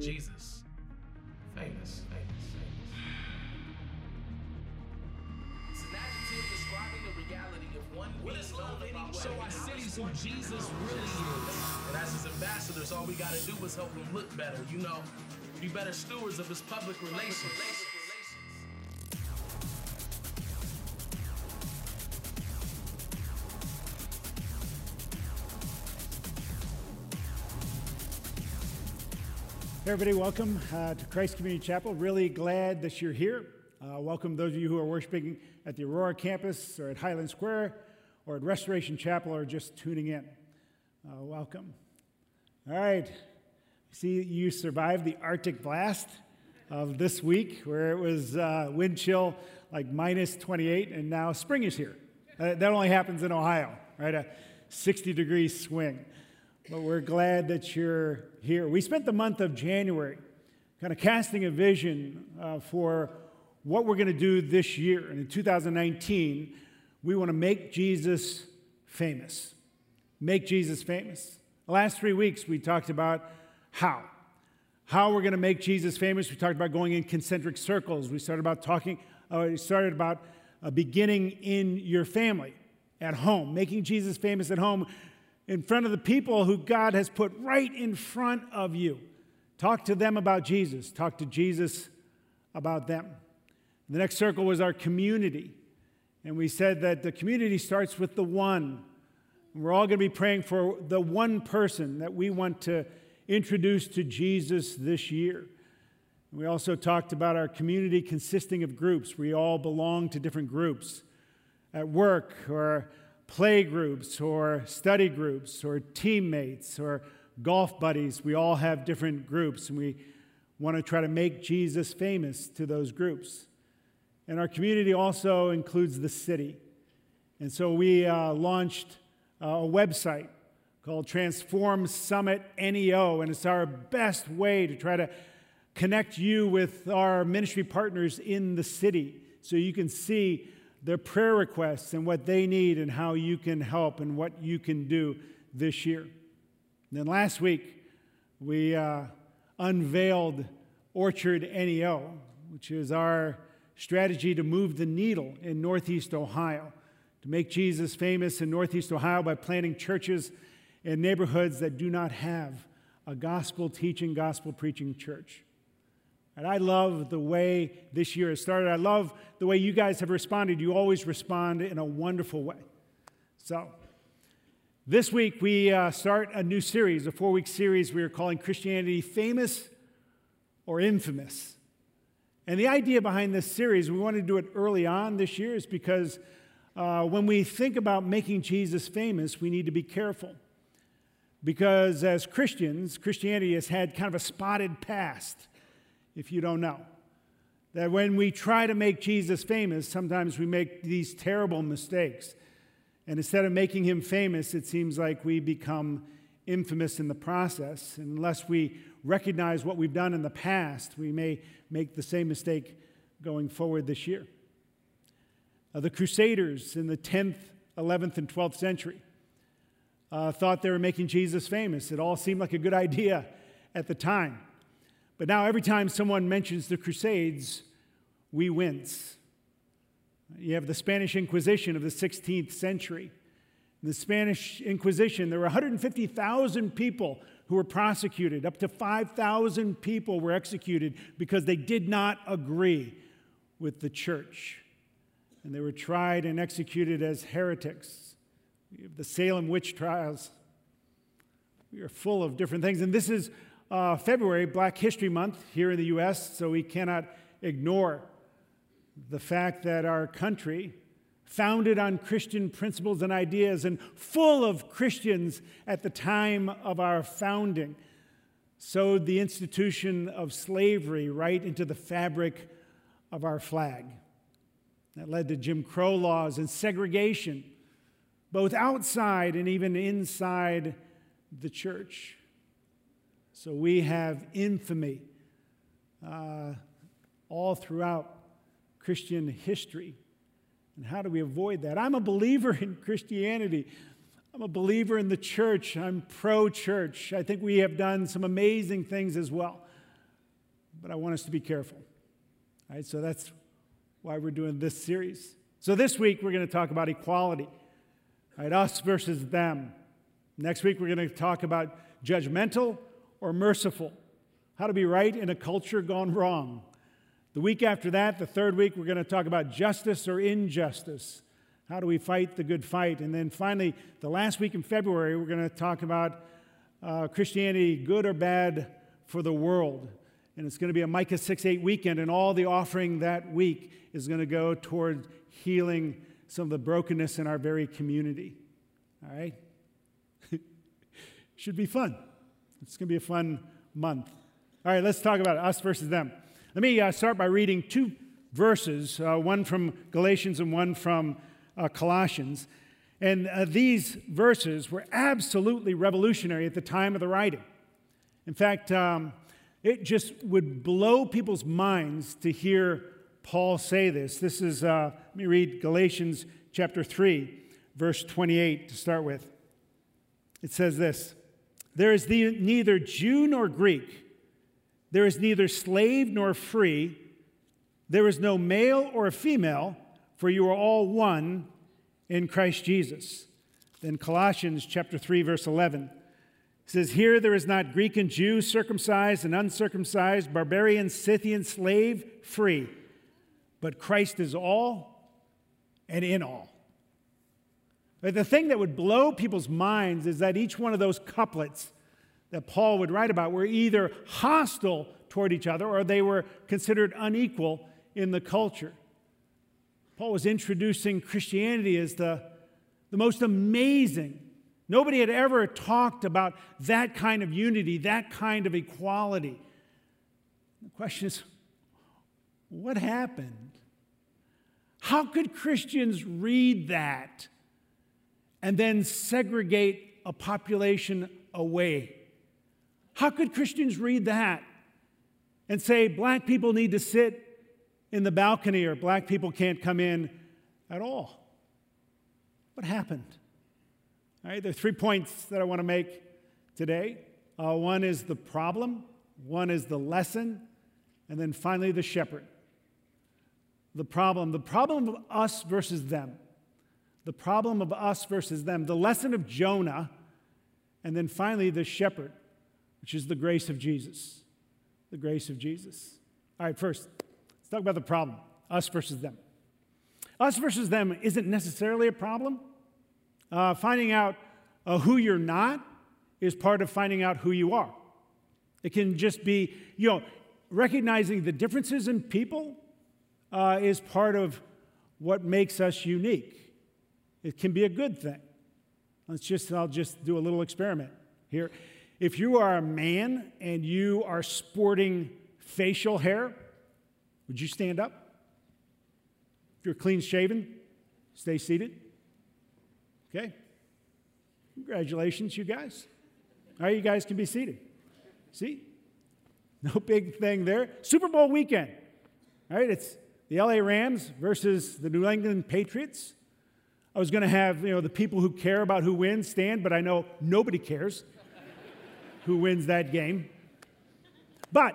Jesus famous. famous, famous. It's an adjective describing the reality of one what is love about show our cities who Jesus really is. And as his ambassadors, all we gotta do is help him look better. You know, be better stewards of his public relations. Everybody, welcome uh, to Christ Community Chapel. Really glad that you're here. Uh, welcome those of you who are worshiping at the Aurora campus or at Highland Square or at Restoration Chapel or just tuning in. Uh, welcome. All right. See, you survived the Arctic blast of this week where it was uh, wind chill like minus 28 and now spring is here. Uh, that only happens in Ohio, right? A 60 degree swing. But we're glad that you're here. We spent the month of January kind of casting a vision uh, for what we're going to do this year. And in 2019, we want to make Jesus famous. Make Jesus famous. The last three weeks, we talked about how. How we're going to make Jesus famous. We talked about going in concentric circles. We started about talking, uh, we started about uh, beginning in your family, at home, making Jesus famous at home in front of the people who God has put right in front of you. Talk to them about Jesus. Talk to Jesus about them. The next circle was our community. And we said that the community starts with the one. We're all going to be praying for the one person that we want to introduce to Jesus this year. We also talked about our community consisting of groups. We all belong to different groups at work or play groups or study groups or teammates or golf buddies. We all have different groups, and we want to try to make Jesus famous to those groups. And our community also includes the city. And so we uh, launched uh, a website called Transform Summit NEO, and it's our best way to try to connect you with our ministry partners in the city so you can see their prayer requests and what they need and how you can help and what you can do this year. And then last week, we uh, unveiled Orchard NEO, which is our strategy to move the needle in Northeast Ohio, to make Jesus famous in Northeast Ohio by planting churches in neighborhoods that do not have a gospel teaching, gospel preaching church. And I love the way this year has started. I love the way you guys have responded. You always respond in a wonderful way. So, this week we uh, start a new series, a four week series we are calling Christianity Famous or Infamous. And the idea behind this series, we want to do it early on this year, is because uh, when we think about making Jesus famous, we need to be careful. Because as Christians, Christianity has had kind of a spotted past if you don't know. That when we try to make Jesus famous, sometimes we make these terrible mistakes. And instead of making him famous, it seems like we become infamous in the process. And unless we recognize what we've done in the past, we may make the same mistake going forward this year. Uh, the Crusaders in the 10th, 11th, and 12th century uh, thought they were making Jesus famous. It all seemed like a good idea at the time. But now, every time someone mentions the Crusades, we wince. You have the Spanish Inquisition of the 16th century. In the Spanish Inquisition, there were 150,000 people who were prosecuted. Up to 5,000 people were executed because they did not agree with the church. And they were tried and executed as heretics. The Salem witch trials. We are full of different things. And this is uh, February, Black History Month here in the U.S., so we cannot ignore the fact that our country, founded on Christian principles and ideas and full of Christians at the time of our founding, sewed the institution of slavery right into the fabric of our flag. That led to Jim Crow laws and segregation, both outside and even inside the church. So we have infamy uh, all throughout Christian history. And how do we avoid that? I'm a believer in Christianity. I'm a believer in the church. I'm pro church. I think we have done some amazing things as well. but I want us to be careful. All right, so that's why we're doing this series. So this week we're going to talk about equality, all right, us versus them. Next week we're going to talk about judgmental or merciful, how to be right in a culture gone wrong. The week after that, the third week, we're going to talk about justice or injustice. How do we fight the good fight? And then finally, the last week in February, we're going to talk about uh, Christianity, good or bad for the world. And it's going to be a Micah 6 8 weekend, and all the offering that week is going to go toward healing some of the brokenness in our very community. All right? Should be fun. It's going to be a fun month. All right, let's talk about it, us versus them. Let me uh, start by reading two verses, uh, one from Galatians and one from uh, Colossians. And uh, these verses were absolutely revolutionary at the time of the writing. In fact, um, it just would blow people's minds to hear Paul say this. This is, uh, let me read Galatians chapter 3, verse 28 to start with. It says this There is the, neither Jew nor Greek there is neither slave nor free. There is no male or female, for you are all one in Christ Jesus. Then Colossians chapter 3 verse 11 says here there is not Greek and Jew, circumcised and uncircumcised, barbarian, Scythian, slave, free, but Christ is all and in all. But the thing that would blow people's minds is that each one of those couplets that Paul would write about were either hostile toward each other or they were considered unequal in the culture. Paul was introducing Christianity as the, the most amazing. Nobody had ever talked about that kind of unity, that kind of equality. The question is what happened? How could Christians read that and then segregate a population away? How could Christians read that and say black people need to sit in the balcony or black people can't come in at all? What happened? All right, there are three points that I want to make today. Uh, one is the problem, one is the lesson, and then finally the shepherd. The problem, the problem of us versus them. The problem of us versus them. The lesson of Jonah, and then finally the shepherd which is the grace of Jesus. The grace of Jesus. All right, first, let's talk about the problem us versus them. Us versus them isn't necessarily a problem. Uh, finding out uh, who you're not is part of finding out who you are. It can just be, you know, recognizing the differences in people uh, is part of what makes us unique. It can be a good thing. Let's just, I'll just do a little experiment here. If you are a man and you are sporting facial hair, would you stand up? If you're clean shaven, stay seated. Okay? Congratulations, you guys. All right, you guys can be seated. See? No big thing there. Super Bowl weekend. All right, it's the LA Rams versus the New England Patriots. I was going to have, you know, the people who care about who wins stand, but I know nobody cares who wins that game. But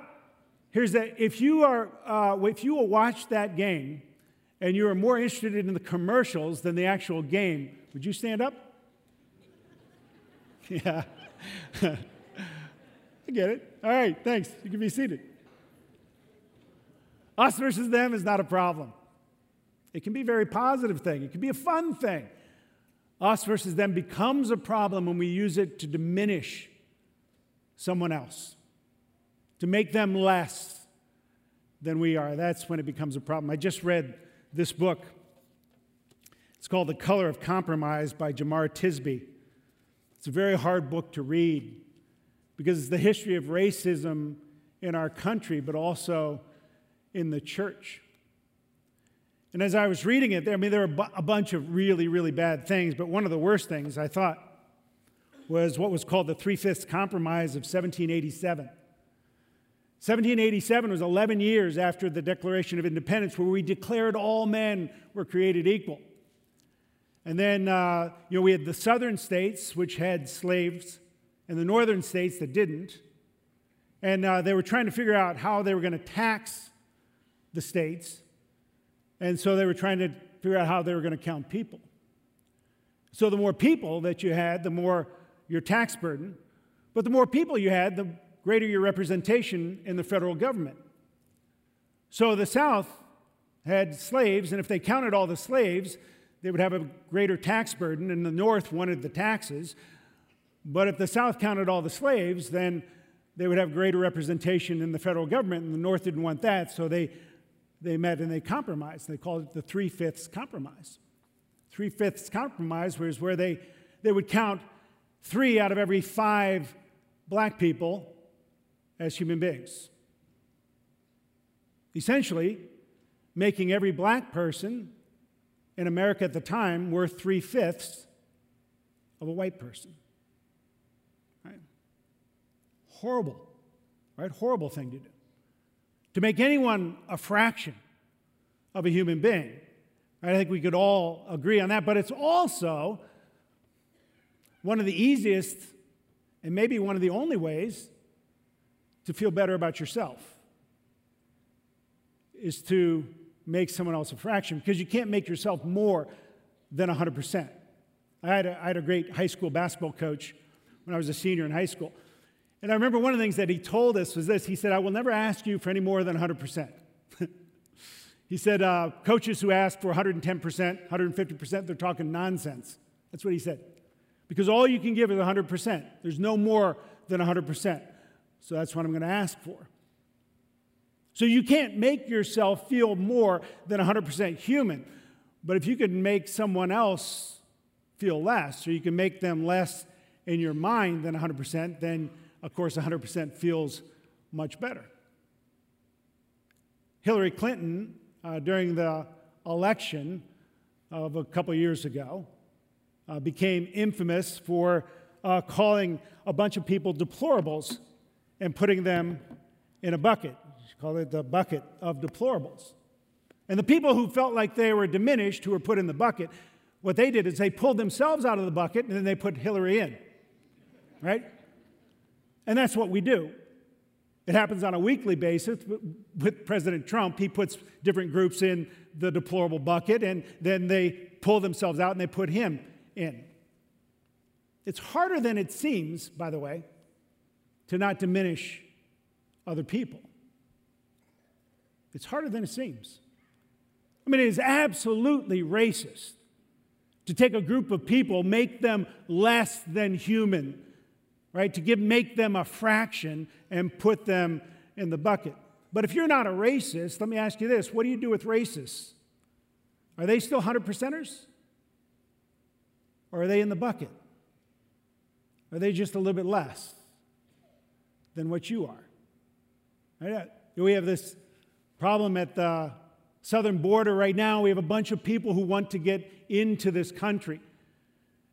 here's that if you are uh, if you will watch that game and you are more interested in the commercials than the actual game, would you stand up? Yeah. I get it. All right, thanks. You can be seated. Us versus them is not a problem. It can be a very positive thing. It can be a fun thing. Us versus them becomes a problem when we use it to diminish someone else, to make them less than we are. That's when it becomes a problem. I just read this book. It's called The Color of Compromise by Jemar Tisby. It's a very hard book to read because it's the history of racism in our country, but also in the church. And as I was reading it, I mean, there are a bunch of really, really bad things, but one of the worst things I thought was what was called the Three Fifths Compromise of 1787. 1787 was 11 years after the Declaration of Independence, where we declared all men were created equal. And then, uh, you know, we had the southern states, which had slaves, and the northern states that didn't. And uh, they were trying to figure out how they were going to tax the states. And so they were trying to figure out how they were going to count people. So the more people that you had, the more your tax burden. But the more people you had, the greater your representation in the federal government. So the South had slaves, and if they counted all the slaves, they would have a greater tax burden, and the North wanted the taxes. But if the South counted all the slaves, then they would have greater representation in the federal government, and the North didn't want that, so they, they met and they compromised. They called it the three fifths compromise. Three fifths compromise was where they, they would count three out of every five black people as human beings. Essentially, making every black person in America at the time worth three fifths of a white person. Right? Horrible, right? Horrible thing to do. To make anyone a fraction of a human being. I think we could all agree on that, but it's also one of the easiest and maybe one of the only ways to feel better about yourself is to make someone else a fraction because you can't make yourself more than 100%. I had, a, I had a great high school basketball coach when I was a senior in high school. And I remember one of the things that he told us was this he said, I will never ask you for any more than 100%. he said, uh, coaches who ask for 110%, 150%, they're talking nonsense. That's what he said. Because all you can give is 100%. There's no more than 100%. So that's what I'm going to ask for. So you can't make yourself feel more than 100% human. But if you can make someone else feel less, or you can make them less in your mind than 100%, then of course 100% feels much better. Hillary Clinton, uh, during the election of a couple years ago, uh, became infamous for uh, calling a bunch of people deplorables and putting them in a bucket. She called it the bucket of deplorables. And the people who felt like they were diminished, who were put in the bucket, what they did is they pulled themselves out of the bucket and then they put Hillary in. Right? And that's what we do. It happens on a weekly basis with President Trump. He puts different groups in the deplorable bucket and then they pull themselves out and they put him in. It's harder than it seems, by the way, to not diminish other people. It's harder than it seems. I mean, it is absolutely racist to take a group of people, make them less than human, right? To give, make them a fraction and put them in the bucket. But if you're not a racist, let me ask you this what do you do with racists? Are they still 100 percenters? Or are they in the bucket? Are they just a little bit less than what you are? Right? We have this problem at the southern border right now. We have a bunch of people who want to get into this country.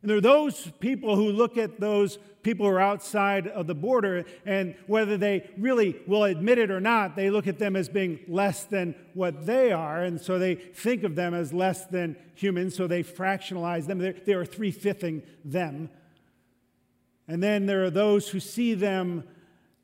And there are those people who look at those people who are outside of the border, and whether they really will admit it or not, they look at them as being less than what they are. And so they think of them as less than human, so they fractionalize them. They're, they are three fifthing them. And then there are those who see them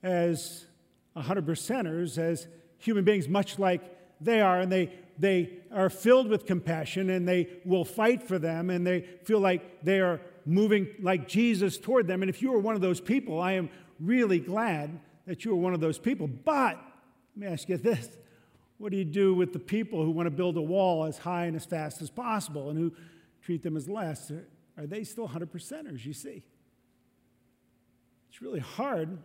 as 100 percenters, as human beings, much like they are, and they they are filled with compassion and they will fight for them and they feel like they are moving like Jesus toward them. And if you are one of those people, I am really glad that you are one of those people. But let me ask you this what do you do with the people who want to build a wall as high and as fast as possible and who treat them as less? Are they still 100 percenters, you see? It's really hard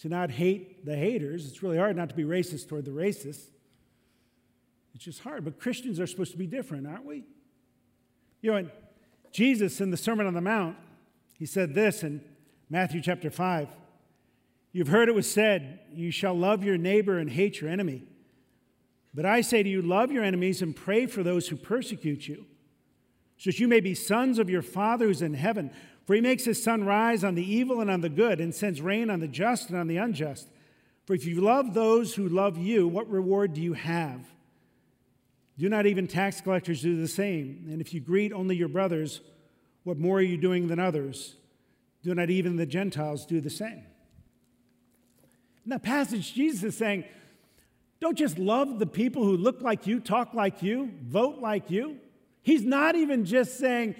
to not hate the haters. It's really hard not to be racist toward the racists. It's just hard. But Christians are supposed to be different, aren't we? You know, and Jesus in the Sermon on the Mount, he said this in Matthew chapter 5. You've heard it was said, You shall love your neighbor and hate your enemy. But I say to you, love your enemies and pray for those who persecute you, so that you may be sons of your Father who's in heaven. For he makes his sun rise on the evil and on the good, and sends rain on the just and on the unjust. For if you love those who love you, what reward do you have? Do not even tax collectors do the same? And if you greet only your brothers, what more are you doing than others? Do not even the Gentiles do the same? In that passage, Jesus is saying, don't just love the people who look like you, talk like you, vote like you. He's not even just saying,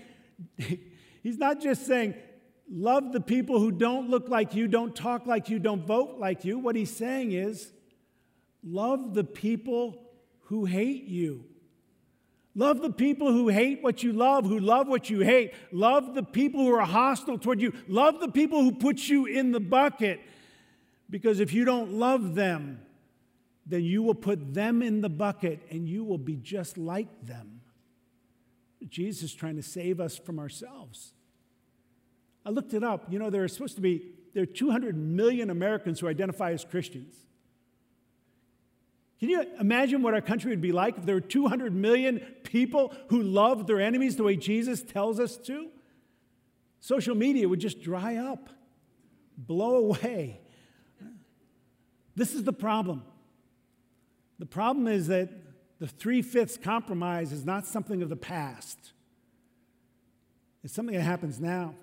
he's not just saying, love the people who don't look like you, don't talk like you, don't vote like you. What he's saying is, love the people who hate you. Love the people who hate what you love, who love what you hate. Love the people who are hostile toward you. Love the people who put you in the bucket. Because if you don't love them, then you will put them in the bucket and you will be just like them. Jesus is trying to save us from ourselves. I looked it up. You know, there are supposed to be there are 200 million Americans who identify as Christians. Can you imagine what our country would be like if there were 200 million people who loved their enemies the way Jesus tells us to? Social media would just dry up, blow away. This is the problem. The problem is that the three fifths compromise is not something of the past, it's something that happens now.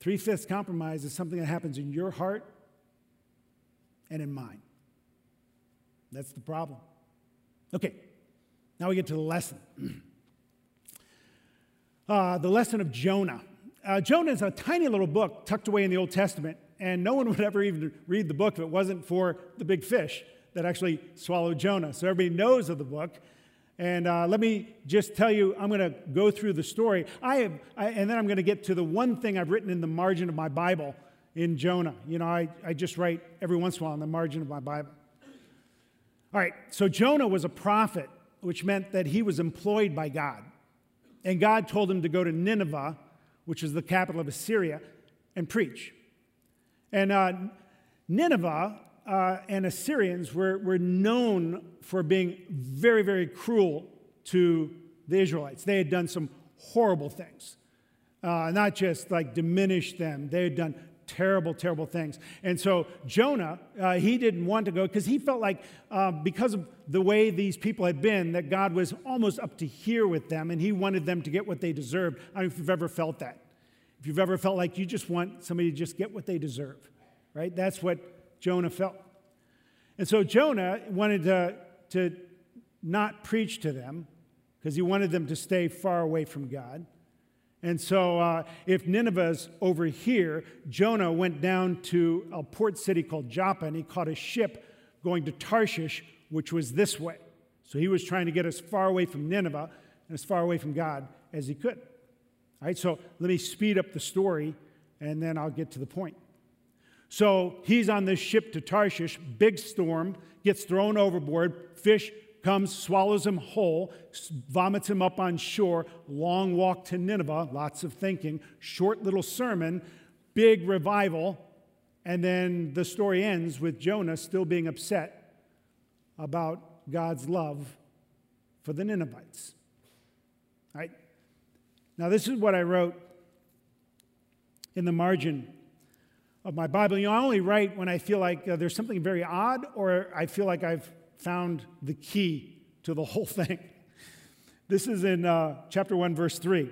Three fifths compromise is something that happens in your heart and in mine. That's the problem. Okay, now we get to the lesson. uh, the lesson of Jonah. Uh, Jonah is a tiny little book tucked away in the Old Testament, and no one would ever even read the book if it wasn't for the big fish that actually swallowed Jonah. So everybody knows of the book. And uh, let me just tell you, I'm going to go through the story. I have, I, and then I'm going to get to the one thing I've written in the margin of my Bible in Jonah. You know, I, I just write every once in a while in the margin of my Bible. All right, so Jonah was a prophet, which meant that he was employed by God. And God told him to go to Nineveh, which is the capital of Assyria, and preach. And uh, Nineveh uh, and Assyrians were, were known for being very, very cruel to the Israelites. They had done some horrible things, uh, not just like diminish them, they had done terrible, terrible things. And so Jonah, uh, he didn't want to go because he felt like uh, because of the way these people had been, that God was almost up to here with them and he wanted them to get what they deserved. I don't know if you've ever felt that. If you've ever felt like you just want somebody to just get what they deserve, right? That's what Jonah felt. And so Jonah wanted to, to not preach to them because he wanted them to stay far away from God. And so, uh, if Nineveh's over here, Jonah went down to a port city called Joppa and he caught a ship going to Tarshish, which was this way. So, he was trying to get as far away from Nineveh and as far away from God as he could. All right, so let me speed up the story and then I'll get to the point. So, he's on this ship to Tarshish, big storm, gets thrown overboard, fish comes, swallows him whole, vomits him up on shore, long walk to Nineveh, lots of thinking, short little sermon, big revival, and then the story ends with Jonah still being upset about God's love for the Ninevites. Right? Now, this is what I wrote in the margin of my Bible. You know, I only write when I feel like uh, there's something very odd or I feel like I've found the key to the whole thing. This is in uh, chapter 1, verse 3.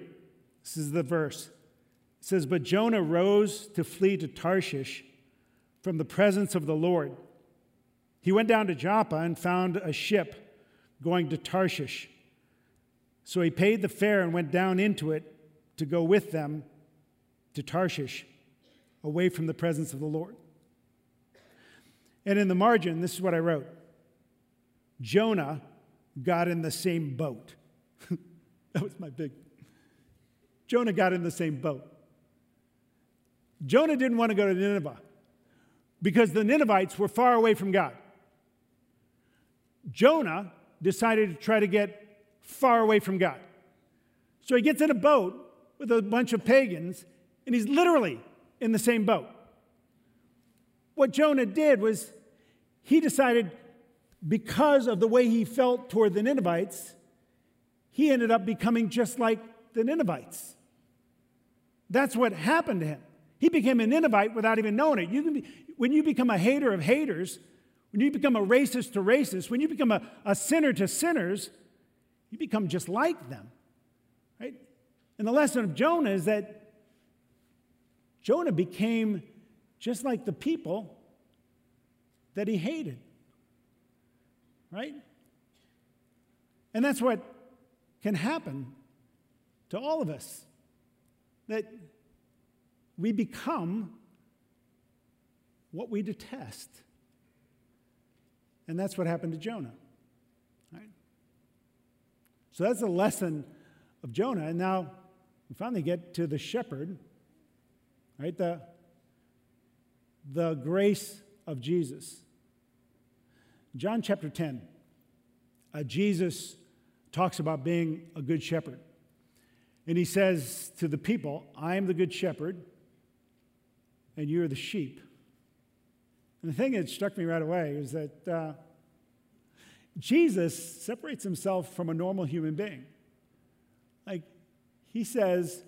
This is the verse. It says, But Jonah rose to flee to Tarshish from the presence of the Lord. He went down to Joppa and found a ship going to Tarshish. So he paid the fare and went down into it to go with them to Tarshish, away from the presence of the Lord. And in the margin, this is what I wrote Jonah got in the same boat. that was my big. Jonah got in the same boat. Jonah didn't want to go to Nineveh because the Ninevites were far away from God. Jonah decided to try to get far away from God. So he gets in a boat with a bunch of pagans, and he's literally in the same boat. What Jonah did was he decided because of the way he felt toward the Ninevites, he ended up becoming just like the Ninevites. That's what happened to him. He became a Ninevite without even knowing it. You can be, when you become a hater of haters, when you become a racist to racists, when you become a, a sinner to sinners, you become just like them. Right? And the lesson of Jonah is that Jonah became just like the people that he hated. Right? And that's what can happen to all of us. That we become what we detest. And that's what happened to Jonah. Right? So that's the lesson of Jonah. And now we finally get to the shepherd, right? The, the grace of Jesus. John chapter 10, uh, Jesus talks about being a good shepherd. And he says to the people, I am the good shepherd, and you're the sheep. And the thing that struck me right away is that uh, Jesus separates himself from a normal human being. Like, he says,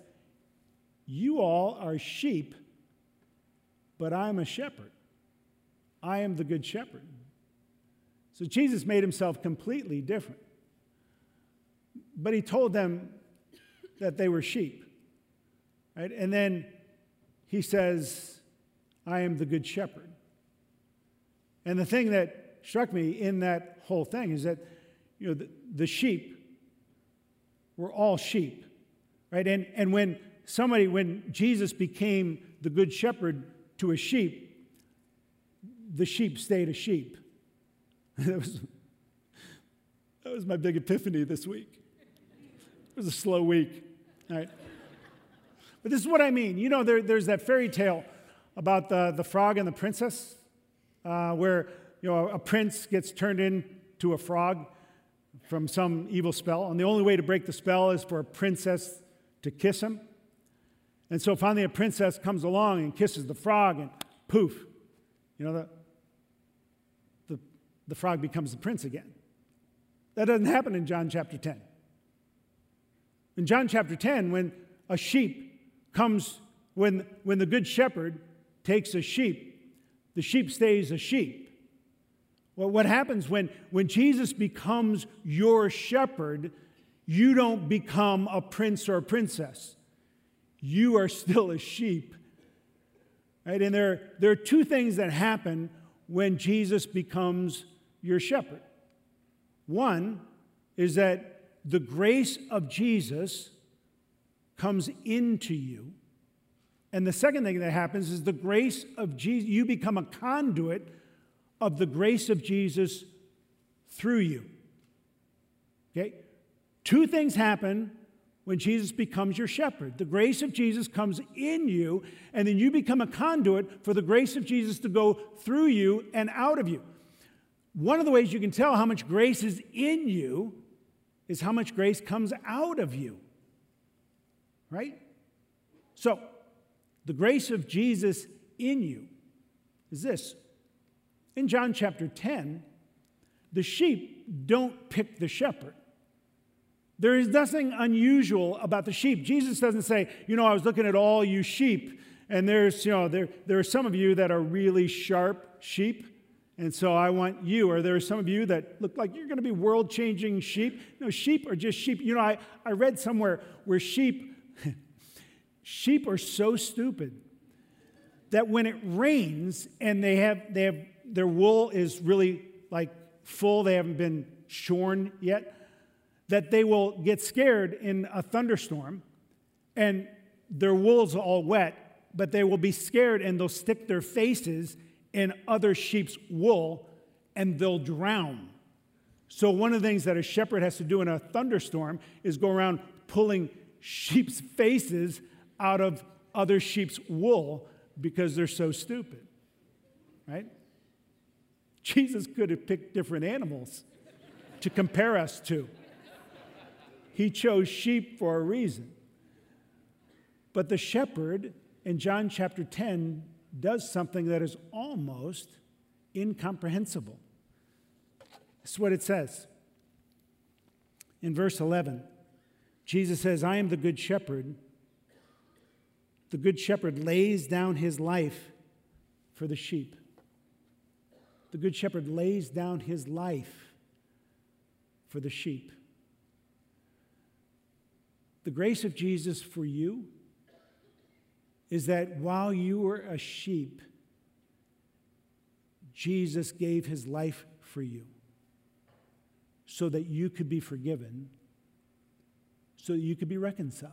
You all are sheep, but I'm a shepherd. I am the good shepherd. So Jesus made himself completely different. But he told them that they were sheep. Right? And then he says, I am the good shepherd. And the thing that struck me in that whole thing is that you know the, the sheep were all sheep. Right? And and when somebody, when Jesus became the good shepherd to a sheep, the sheep stayed a sheep. that was that was my big epiphany this week. It was a slow week. Right? But this is what I mean. You know, there, there's that fairy tale about the, the frog and the princess, uh, where you know a prince gets turned into a frog from some evil spell, and the only way to break the spell is for a princess to kiss him. And so finally, a princess comes along and kisses the frog, and poof, you know, the, the, frog becomes the prince again. That doesn't happen in John chapter 10. In John chapter 10, when a sheep comes, when, when the good shepherd takes a sheep, the sheep stays a sheep. Well, what happens when, when Jesus becomes your shepherd, you don't become a prince or a princess. You are still a sheep. Right? And there, there are two things that happen when Jesus becomes your shepherd. One is that the grace of Jesus comes into you. And the second thing that happens is the grace of Jesus, you become a conduit of the grace of Jesus through you. Okay? Two things happen when Jesus becomes your shepherd. The grace of Jesus comes in you, and then you become a conduit for the grace of Jesus to go through you and out of you. One of the ways you can tell how much grace is in you is how much grace comes out of you. Right? So, the grace of Jesus in you is this. In John chapter 10, the sheep don't pick the shepherd. There is nothing unusual about the sheep. Jesus doesn't say, you know, I was looking at all you sheep, and there's, you know, there, there are some of you that are really sharp sheep, and so I want you, or there are some of you that look like you're going to be world changing sheep. No, sheep are just sheep. You know, I, I read somewhere where sheep, sheep are so stupid that when it rains and they have, they have, their wool is really like full, they haven't been shorn yet, that they will get scared in a thunderstorm and their wool's all wet, but they will be scared and they'll stick their faces in other sheep's wool and they'll drown. So, one of the things that a shepherd has to do in a thunderstorm is go around pulling sheep's faces out of other sheep's wool because they're so stupid. Right? Jesus could have picked different animals to compare us to. He chose sheep for a reason. But the shepherd in John chapter 10 does something that is almost incomprehensible. This is what it says. In verse 11, Jesus says, I am the good shepherd. The good shepherd lays down his life for the sheep. The good shepherd lays down his life for the sheep. The grace of Jesus for you is that while you were a sheep, Jesus gave his life for you so that you could be forgiven, so that you could be reconciled.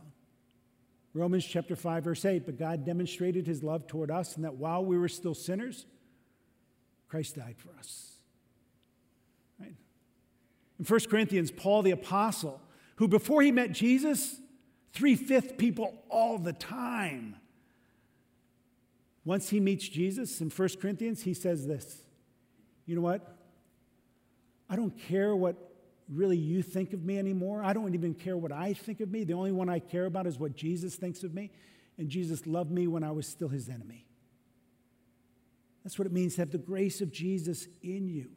Romans chapter 5, verse 8, but God demonstrated his love toward us, and that while we were still sinners, Christ died for us. Right? In 1 Corinthians, Paul the apostle, who before he met Jesus, three fifth people all the time. Once he meets Jesus in 1 Corinthians, he says this You know what? I don't care what really you think of me anymore. I don't even care what I think of me. The only one I care about is what Jesus thinks of me. And Jesus loved me when I was still his enemy. That's what it means to have the grace of Jesus in you.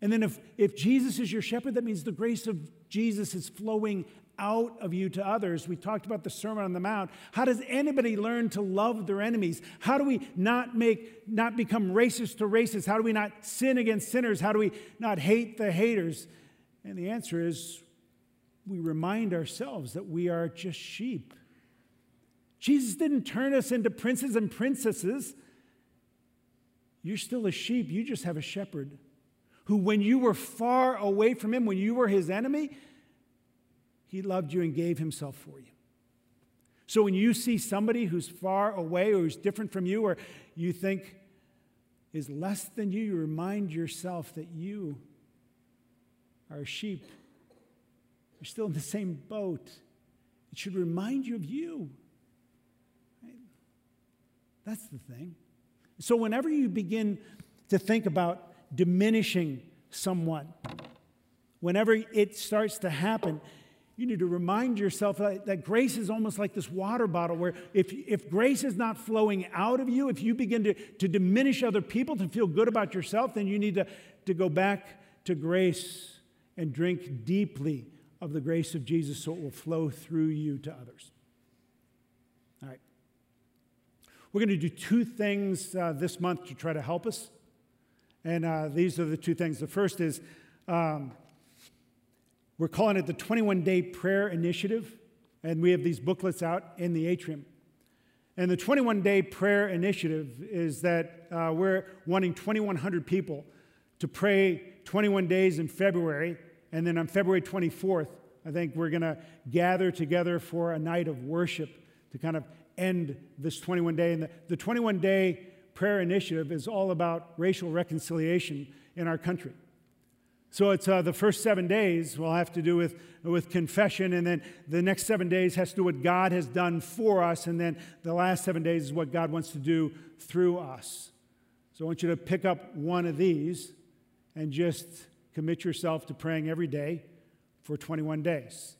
And then if, if Jesus is your shepherd, that means the grace of Jesus is flowing out of you to others. We talked about the Sermon on the Mount. How does anybody learn to love their enemies? How do we not make not become racist to racists? How do we not sin against sinners? How do we not hate the haters? And the answer is we remind ourselves that we are just sheep. Jesus didn't turn us into princes and princesses. You're still a sheep, you just have a shepherd who, when you were far away from him, when you were his enemy, he loved you and gave himself for you. So when you see somebody who's far away or who's different from you or you think is less than you, you remind yourself that you are a sheep. You're still in the same boat. It should remind you of you. Right? That's the thing. So whenever you begin to think about diminishing someone, whenever it starts to happen, you need to remind yourself that, that, grace is almost like this water bottle where if, if grace is not flowing out of you, if you begin to, to diminish other people to feel good about yourself, then you need to, to go back to grace and drink deeply of the grace of Jesus so it will flow through you to others. All right. We're going to do two things uh, this month to try to help us. And uh, these are the two things. The first is um, we're calling it the 21 Day Prayer Initiative, and we have these booklets out in the atrium. And the 21 Day Prayer Initiative is that uh, we're wanting 2,100 people to pray 21 days in February, and then on February 24th, I think we're going to gather together for a night of worship to kind of end this 21 day. And the, the 21 Day Prayer Initiative is all about racial reconciliation in our country. So it's uh, the first seven days will have to do with, with confession, and then the next seven days has to do what God has done for us, and then the last seven days is what God wants to do through us. So I want you to pick up one of these and just commit yourself to praying every day for 21 days.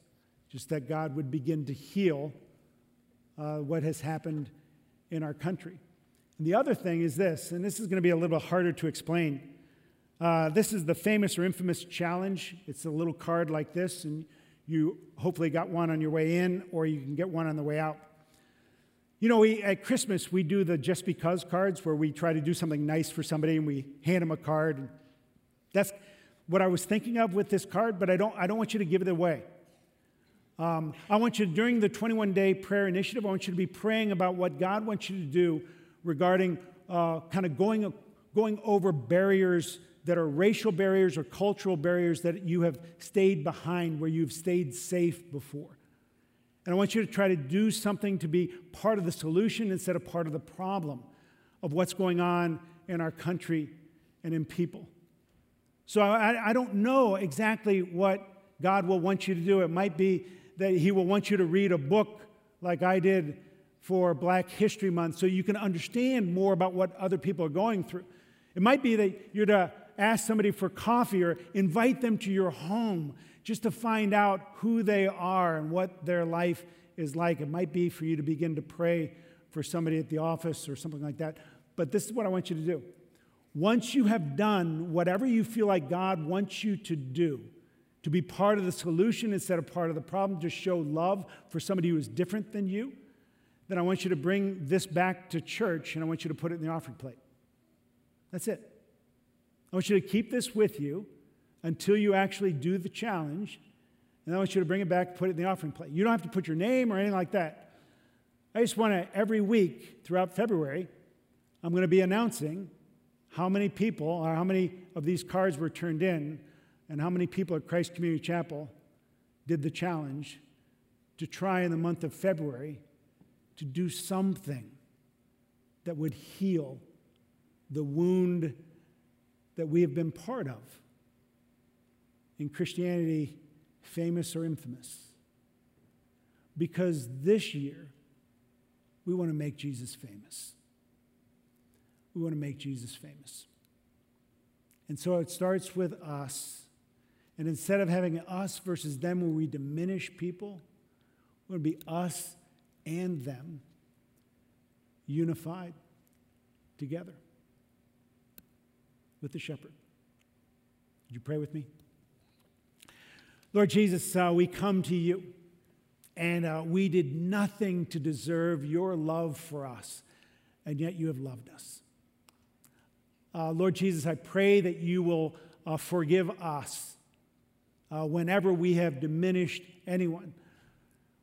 Just that God would begin to heal uh, what has happened in our country. And the other thing is this, and this is going to be a little harder to explain. Uh, this is the famous or infamous challenge. It's a little card like this, and you hopefully got one on your way in, or you can get one on the way out. You know, we, at Christmas, we do the just because cards where we try to do something nice for somebody and we hand them a card. That's what I was thinking of with this card, but I don't, I don't want you to give it away. Um, I want you, during the 21 day prayer initiative, I want you to be praying about what God wants you to do regarding uh, kind of going, going over barriers that are racial barriers or cultural barriers that you have stayed behind, where you've stayed safe before. And I want you to try to do something to be part of the solution instead of part of the problem of what's going on in our country and in people. So I, I don't know exactly what God will want you to do. It might be that He will want you to read a book like I did for Black History Month so you can understand more about what other people are going through. It might be that you're to ask somebody for coffee or invite them to your home just to find out who they are and what their life is like. It might be for you to begin to pray for somebody at the office or something like that. But this is what I want you to do. Once you have done whatever you feel like God wants you to do, to be part of the solution instead of part of the problem, to show love for somebody who is different than you, then I want you to bring this back to church and I want you to put it in the offering plate. That's it. I want you to keep this with you until you actually do the challenge. And I want you to bring it back, put it in the offering plate. You don't have to put your name or anything like that. I just want to, every week throughout February, I'm going to be announcing how many people, or how many of these cards were turned in, and how many people at Christ Community Chapel did the challenge to try in the month of February to do something that would heal the wound that we have been part of in Christianity, famous or infamous. Because this year, we want to make Jesus famous. We want to make Jesus famous. And so it starts with us. And instead of having us versus them where we diminish people, want to be us and them unified together with the shepherd. Would you pray with me? Lord Jesus, uh, we come to you, and uh, we did nothing to deserve your love for us, and yet you have loved us. Uh, Lord Jesus, I pray that you will uh, forgive us uh, whenever we have diminished anyone,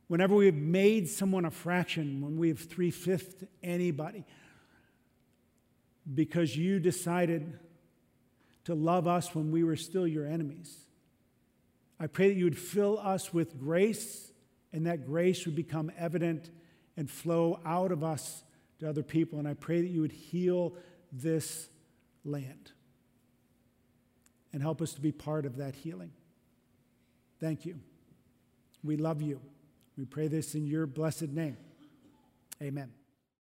whenever we have made someone a fraction, when we have three fifths anybody, because you decided to love us when we were still your enemies. I pray that you would fill us with grace and that grace would become evident and flow out of us to other people. And I pray that you would heal this land and help us to be part of that healing. Thank you. We love you. We pray this in your blessed name. Amen.